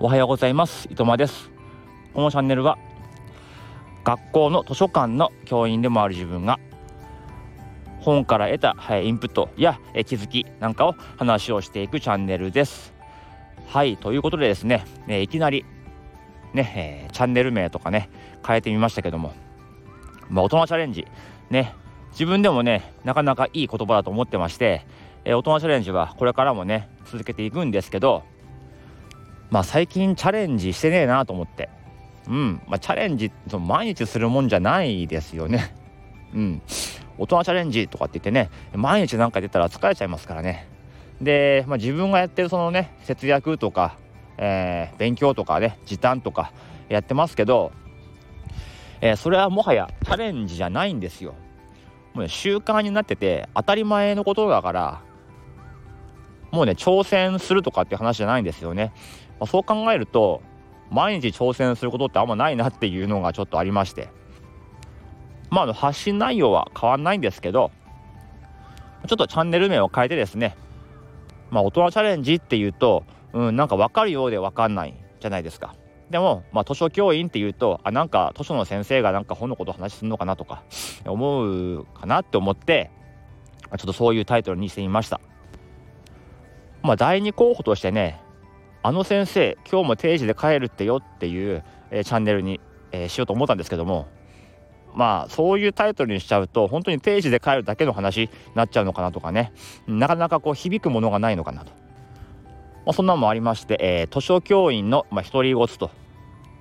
おはようございます。伊藤間です。このチャンネルは学校の図書館の教員でもある自分が本から得たインプットや気づきなんかを話をしていくチャンネルです。はいということでですねいきなりね、えー、チャンネル名とかね変えてみましたけどもまあ大人チャレンジ。ね自分でもねなかなかいい言葉だと思ってまして、えー、大人チャレンジはこれからもね続けていくんですけどまあ最近チャレンジしてねえなと思って。うん。まあチャレンジその毎日するもんじゃないですよね。うん。大人チャレンジとかって言ってね毎日なんか出たら疲れちゃいますからね。で、まあ、自分がやってるそのね節約とか、えー、勉強とかね時短とかやってますけど、えー、それはもはやチャレンジじゃないんですよ。もうね習慣になってて当たり前のことだからもうね挑戦するとかって話じゃないんですよね。まあ、そう考えると毎日挑戦することってあんまないなっていうのがちょっとありましてまあの発信内容は変わんないんですけどちょっとチャンネル名を変えてですねまあ大人チャレンジっていうと、うん、なんか分かるようで分かんないじゃないですか。でも、まあ、図書教員っていうとあなんか図書の先生がなんか本のこと話するのかなとか思うかなって思ってちょっとそういうタイトルにしてみました。まあ第2候補としてねあの先生今日も定時で帰るってよっていう、えー、チャンネルに、えー、しようと思ったんですけどもまあそういうタイトルにしちゃうと本当に定時で帰るだけの話になっちゃうのかなとかね。なかなかこう響くものがないのかなと、まあ、そんなのもありまして、えー、図書教員の、まあ、一人ごつと、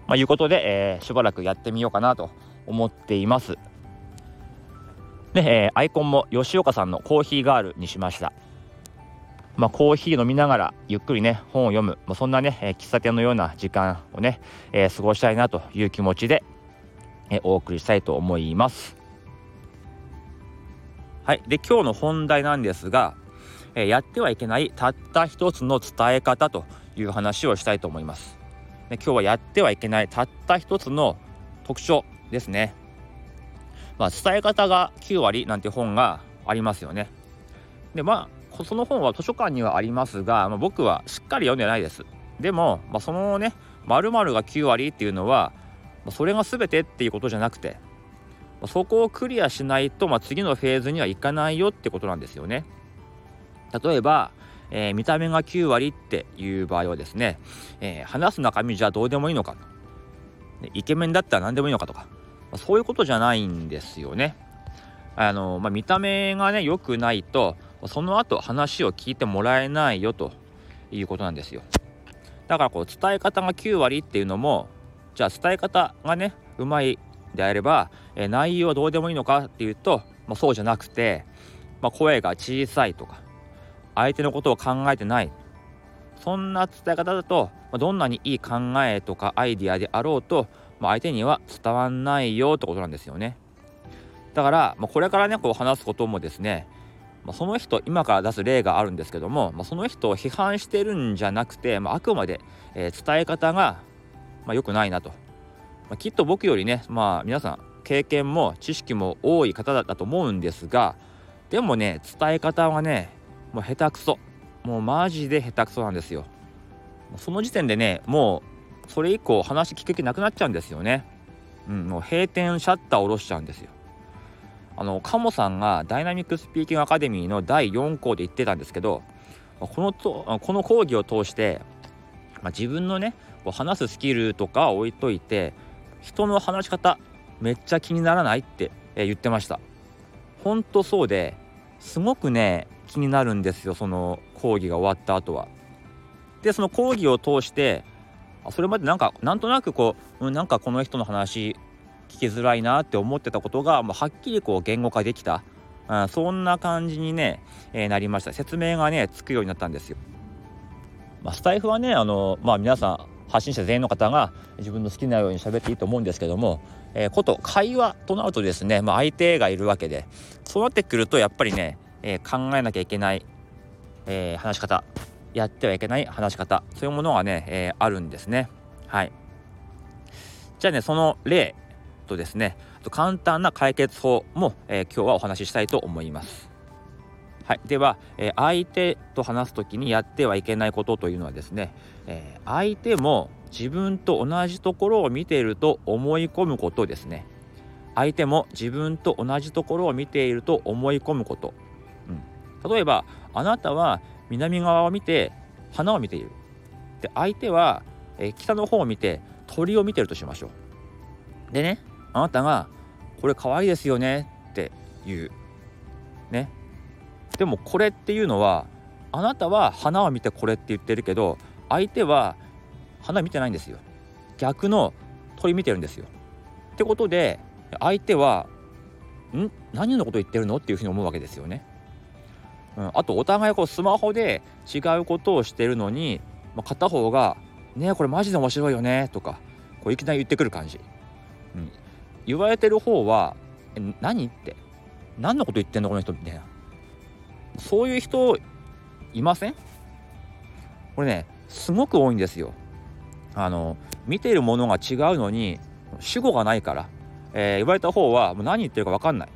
まあ、いうことで、えー、しばらくやってみようかなと思っています。で、えー、アイコンも吉岡さんのコーヒーガールにしました。まあ、コーヒー飲みながらゆっくりね本を読む、まあ、そんなね、えー、喫茶店のような時間をね、えー、過ごしたいなという気持ちで、えー、お送りしたいと思います。はいで今日の本題なんですが、えー、やってはいけないたった一つの伝え方という話をしたいと思います。で今日はやってはいけないたった一つの特徴ですね。まあ、伝え方が9割なんて本がありますよね。でまあその本は図書館にはありますが、まあ、僕はしっかり読んでないです。でも、まあ、そのね〇〇が9割っていうのは、まあ、それが全てっていうことじゃなくて、まあ、そこをクリアしないと、まあ、次のフェーズにはいかないよってことなんですよね。例えば、えー、見た目が9割っていう場合はですね、えー、話す中身じゃどうでもいいのかイケメンだったら何でもいいのかとか、まあ、そういうことじゃないんですよね。あのまあ、見た目がね良くないとその後話を聞いてもらえないよということなんですよ。だからこう伝え方が9割っていうのもじゃあ伝え方がねうまいであれば、え内容はどうでもいいのかっていうと、まあ、そうじゃなくて、まあ、声が小さいとか相手のことを考えてない。そんな伝え方だと、まあ、どんなにいい考えとかアイディアであろうと、まあ、相手には伝わんないよってことなんですよね。だから、まあ、これからねこう話すこともですねまあ、その人今から出す例があるんですけども、まあ、その人を批判してるんじゃなくて、まあ、あくまで、えー、伝え方が、まあ、良くないなと、まあ、きっと僕よりね、まあ、皆さん経験も知識も多い方だったと思うんですがでもね伝え方はねもう下手くそ。もうマジで下手くそなんですよ。その時点でねもうそれ以降話聞く気なくなっちゃうんですよね。うんもう閉店シャッター下ろしちゃうんですよ。あのカモさんがダイナミックスピーキングアカデミーの第4項で言ってたんですけどこのとこの講義を通して、まあ、自分のね話すスキルとか置いといて人の話し方めっちゃ気にならないって、言ってました。ほんとそうですごくね気になるんですよその講義が終わった後は。でその講義を通してそれまでなんかなんとなくこう、なんかこの人の話聞きづらいなって思ってたことがもうはっきりこう言語化できた、うん、そんな感じにね、えー、なりました説明がねつくようになったんですよ。まあ、スタイフはねあの、まあ、皆さん発信者全員の方が自分の好きなように喋っていいと思うんですけども、えー、こと会話となるとですね、まあ、相手がいるわけでそうなってくるとやっぱりね、えー、考えなきゃいけない、えー、話し方やってはいけない話し方そういうものがね、えあるんですね。はいじゃあねその例とですね簡単な解決法も、えー、今日はお話ししたいと思います。はい、では、えー、相手と話す時にやってはいけないことというのはですね、えー、相手も自分と同じところを見ていると思い込むことですね。相手も自分と同じところを見ていると思い込むこと、うん、例えばあなたは南側を見て花を見ている。で相手は、えー、北の方を見て鳥を見てるとしましょう。でねあなたが「これ可愛いですよね」って言う。ね。でもこれっていうのはあなたは花を見てこれって言ってるけど相手は花見てないんですよ。逆の鳥見てるんですよ。ってことで相手はん？何のこと言ってるのっていうふうに思うわけですよね、うん、あとお互いこうスマホで違うことをしてるのに、まあ、片方が「ねこれマジで面白いよね」とかこういきなり言ってくる感じ、うん、言われてる方は「え何?」って？何のこと言ってんのこの人みたいなそういう人いません？これねすごく多いんですよ。あの見ているものが違うのに主語がないから、えー、言われた方はもう何言ってるか分かんない。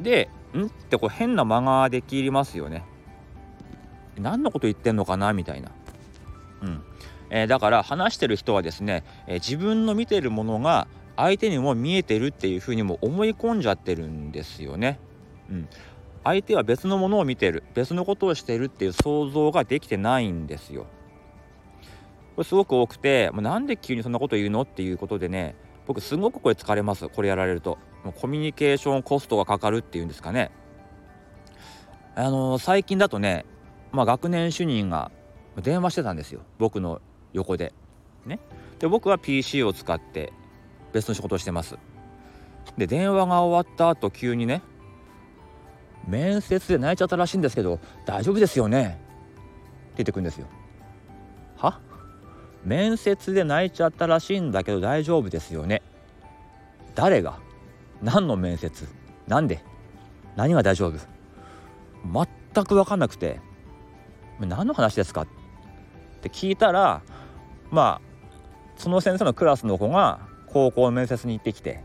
でんってこう変な間ができますよね。何のこと言ってんのかな？みたいな。うんえー、だから話してる人はですね、えー、自分の見てるものが相手にも見えてるっていうふうにも思い込んじゃってるんですよね。うん、相手は別のものを見てる。別のことをしてるっていう想像ができてないんですよ。これすごく多くてもうなんで急にそんなこと言うのっていうことでね僕すごくこれ疲れます。これやられると。もうコミュニケーションコストがかかるっていうんですかね。あのー、最近だとね、まあ、学年主任が電話してたんですよ。僕の横で。ね。で僕は PC を使って別の仕事をしてます。で電話が終わった後急にね面接で泣いちゃったらしいんですけど大丈夫ですよね？って言ってくんですよ。は？面接で泣いちゃったらしいんだけど大丈夫ですよね？誰が？何の面接？なんで？何が大丈夫？全く分かんなくて何の話ですか？って聞いたらまあその先生のクラスの子が高校の面接に行ってきて。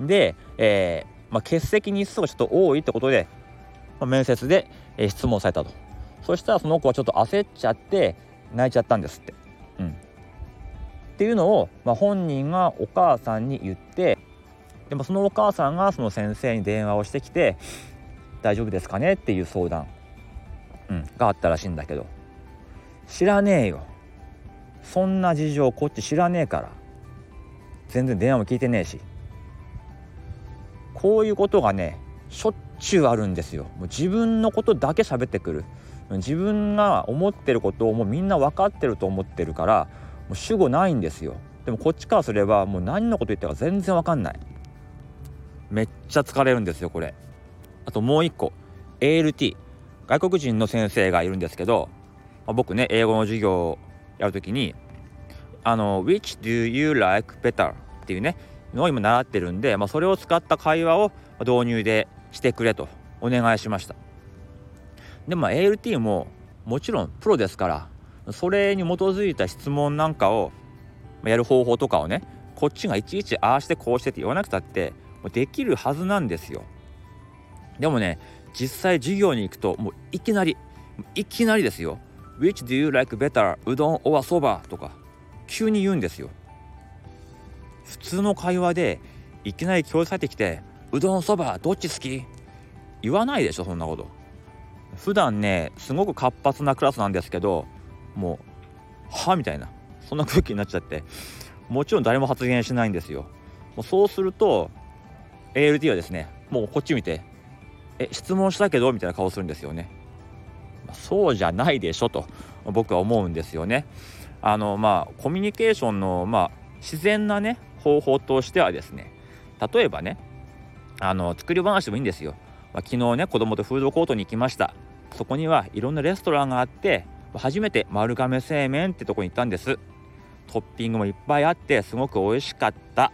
で、えーまあ、欠席日数がちょっと多いってことでまあ、面接で、えー、質問されたと。そしたらその子はちょっと焦っちゃって泣いちゃったんですって。うん、っていうのを、まあ、本人がお母さんに言ってでもそのお母さんがその先生に電話をしてきて「大丈夫ですかね?」っていう相談、うん、があったらしいんだけど。知らねえよ。そんな事情こっち知らねえから。全然電話も聞いてねえし。こういうことがねしょっちゅうあるんですよ。もう自分のことだけ喋ってくる。自分が思ってることをもうみんな分かってると思ってるからもう主語ないんですよ。でもこっちからすればもう何のこと言ってるか全然分かんない。めっちゃ疲れるんですよこれ。あともう一個。ALT 外国人の先生がいるんですけど、まあ、僕ね英語の授業をやるときにあの Which do you like better? っていうねのを今習ってるんで、まあ、それを使った会話を導入でしてくれとお願いしましたでも ALT ももちろんプロですからそれに基づいた質問なんかをやる方法とかをねこっちがいちいちああしてこうしてって言わなくたってできるはずなんですよでもね実際授業に行くともういきなりいきなりですよ Which do you like better? うどん or そばとか急に言うんですよ。普通の会話でいきなり教室入ってきてうどんそばどっち好き？言わないでしょそんなこと。普段ねすごく活発なクラスなんですけどもうはみたいなそんな空気になっちゃってもちろん誰も発言しないんですよ。もうそうすると ALT はですねもうこっち見てえ質問したけど？みたいな顔するんですよね。そうじゃないでしょと僕は思うんですよね。あのまあコミュニケーションのまあ自然なね方法としてはですね例えばねあの作り話でもいいんですよ、まあ、昨日ね子供とフードコートに行きました。そこにはいろんなレストランがあって初めて丸亀製麺ってとこに行ったんです。トッピングもいっぱいあってすごく美味しかった。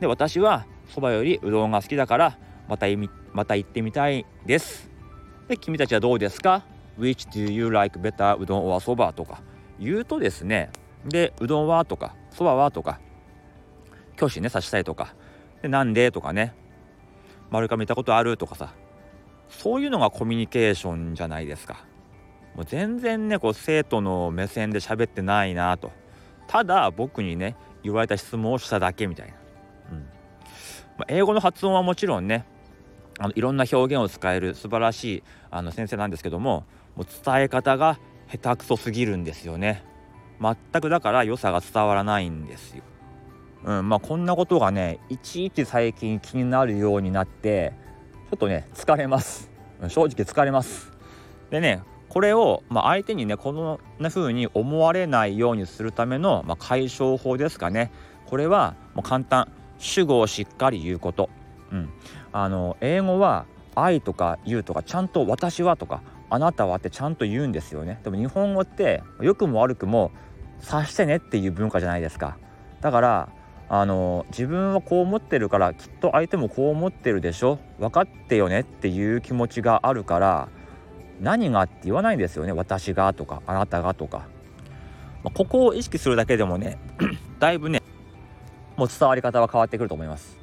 で私はそばよりうどんが好きだからまたまた行ってみたいです。で君たちはどうですか？Which do you like better うどん or そばとか。言うとですねでうどんはとかそばはとか教師ねさしたいとかでなんでとかね丸亀行ったことあるとかさそういうのがコミュニケーションじゃないですか。もう全然ねこう生徒の目線で喋ってないなと。ただ僕にね言われた質問をしただけみたいな、うん。まあ、英語の発音はもちろんねあのいろんな表現を使える素晴らしいあの先生なんですけどももう伝え方が下手くそすぎるんですよね。全くだから良さが伝わらないんですよ。うんまあ、こんなことがねいちいち最近気になるようになってちょっとね疲れます。正直疲れます。でねこれを、ま、相手にねこんな風に思われないようにするための、ま、解消法ですかね。これはもう簡単。主語をしっかり言うこと、うん、あの英語は「愛」とか「言う」とかちゃんと「私は」とか「あなたは」ってちゃんと言うんですよね。でも日本語って良くも悪くも察してねっていう文化じゃないですか。だからあの自分はこう思ってるからきっと相手もこう思ってるでしょ。分かってよねっていう気持ちがあるから何がって言わないんですよね。私がとかあなたがとか、まあ、ここを意識するだけでもね だいぶねもう伝わり方は変わってくると思います。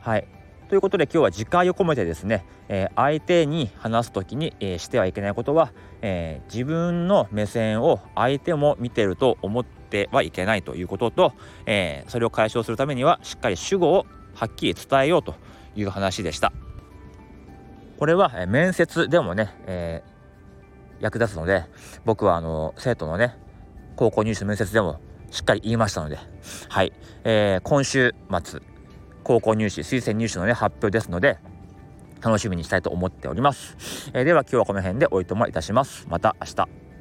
はい。ということで今日は次回を込めてですね、えー、相手に話す時に、えー、してはいけないことは、えー、自分の目線を相手も見てると思ってはいけないということと、えそれを解消するためにはしっかり主語をはっきり伝えようという話でした。これは、え面接でもね、え役立つので僕はあの生徒のね高校入試の面接でもしっかり言いましたので、はいえー、今週末高校入試推薦入試のね発表ですので楽しみにしたいと思っております、えー、では今日はこの辺でおいともいたします。また明日。